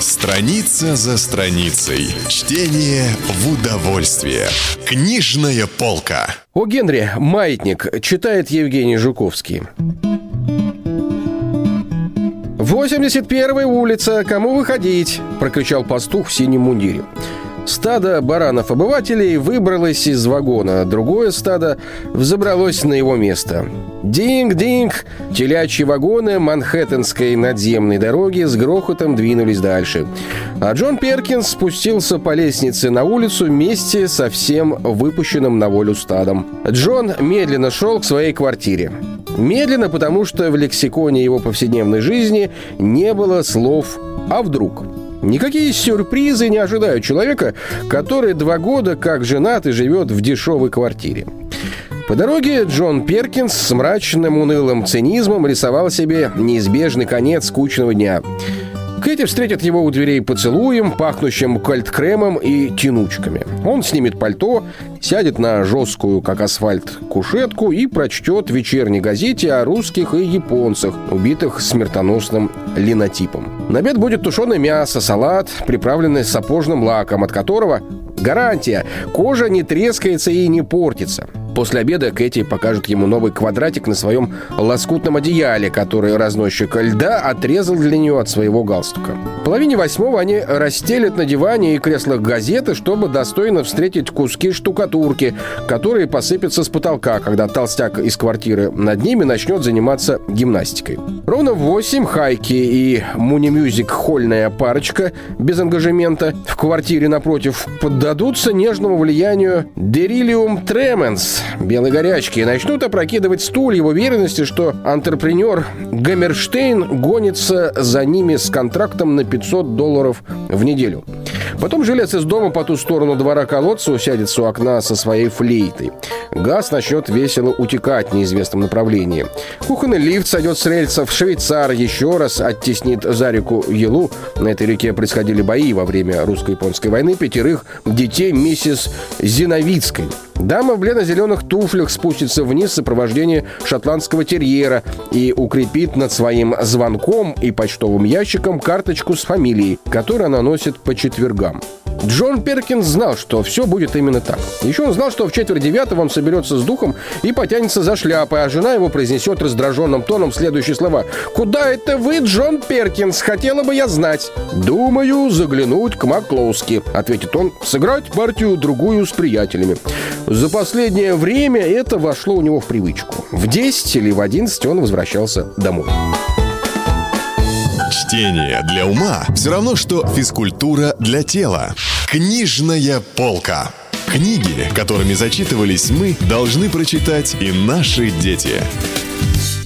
Страница за страницей. Чтение в удовольствие. Книжная полка. О Генри «Маятник» читает Евгений Жуковский. 81-я улица, кому выходить?» – прокричал пастух в синем мундире. Стадо баранов-обывателей выбралось из вагона, другое стадо взобралось на его место. Динг-динг! Телячьи вагоны Манхэттенской надземной дороги с грохотом двинулись дальше. А Джон Перкинс спустился по лестнице на улицу вместе со всем выпущенным на волю стадом. Джон медленно шел к своей квартире. Медленно, потому что в лексиконе его повседневной жизни не было слов «а вдруг?». Никакие сюрпризы не ожидают человека, который два года как женат и живет в дешевой квартире. По дороге Джон Перкинс с мрачным унылым цинизмом рисовал себе неизбежный конец скучного дня. Кэти встретит его у дверей поцелуем, пахнущим кольт-кремом и тянучками. Он снимет пальто, сядет на жесткую, как асфальт, кушетку и прочтет в вечерней газете о русских и японцах, убитых смертоносным линотипом. На обед будет тушеное мясо, салат, приправленный сапожным лаком, от которого гарантия – кожа не трескается и не портится. После обеда Кэти покажет ему новый квадратик на своем лоскутном одеяле, который разносчик льда отрезал для нее от своего галстука. В половине восьмого они расстелят на диване и креслах газеты, чтобы достойно встретить куски штукатурки, которые посыпятся с потолка, когда толстяк из квартиры над ними начнет заниматься гимнастикой. Ровно в восемь Хайки и Муни-Мюзик хольная парочка без ангажемента в квартире напротив поддадутся нежному влиянию Дерилиум Тременс, белой горячки и начнут опрокидывать стулья в уверенности, что антрепренер Гаммерштейн гонится за ними с контрактом на 500 долларов в неделю. Потом жилец из дома по ту сторону двора колодца усядется у окна со своей флейтой. Газ начнет весело утекать в неизвестном направлении. Кухонный лифт сойдет с рельсов. Швейцар еще раз оттеснит за реку Елу. На этой реке происходили бои во время русско-японской войны пятерых детей миссис Зиновицкой. Дама в бледно-зеленых туфлях спустится вниз в сопровождении шотландского терьера и укрепит над своим звонком и почтовым ящиком карточку с фамилией, которую она носит по четвергам. Джон Перкинс знал, что все будет именно так. Еще он знал, что в четверть девятого он соберется с духом и потянется за шляпой, а жена его произнесет раздраженным тоном следующие слова. «Куда это вы, Джон Перкинс? Хотела бы я знать». «Думаю, заглянуть к Маклоуски», — ответит он, «сыграть партию другую с приятелями». За последнее время это вошло у него в привычку. В 10 или в 11 он возвращался домой. Чтение для ума все равно, что физкультура для тела. Книжная полка. Книги, которыми зачитывались мы, должны прочитать и наши дети.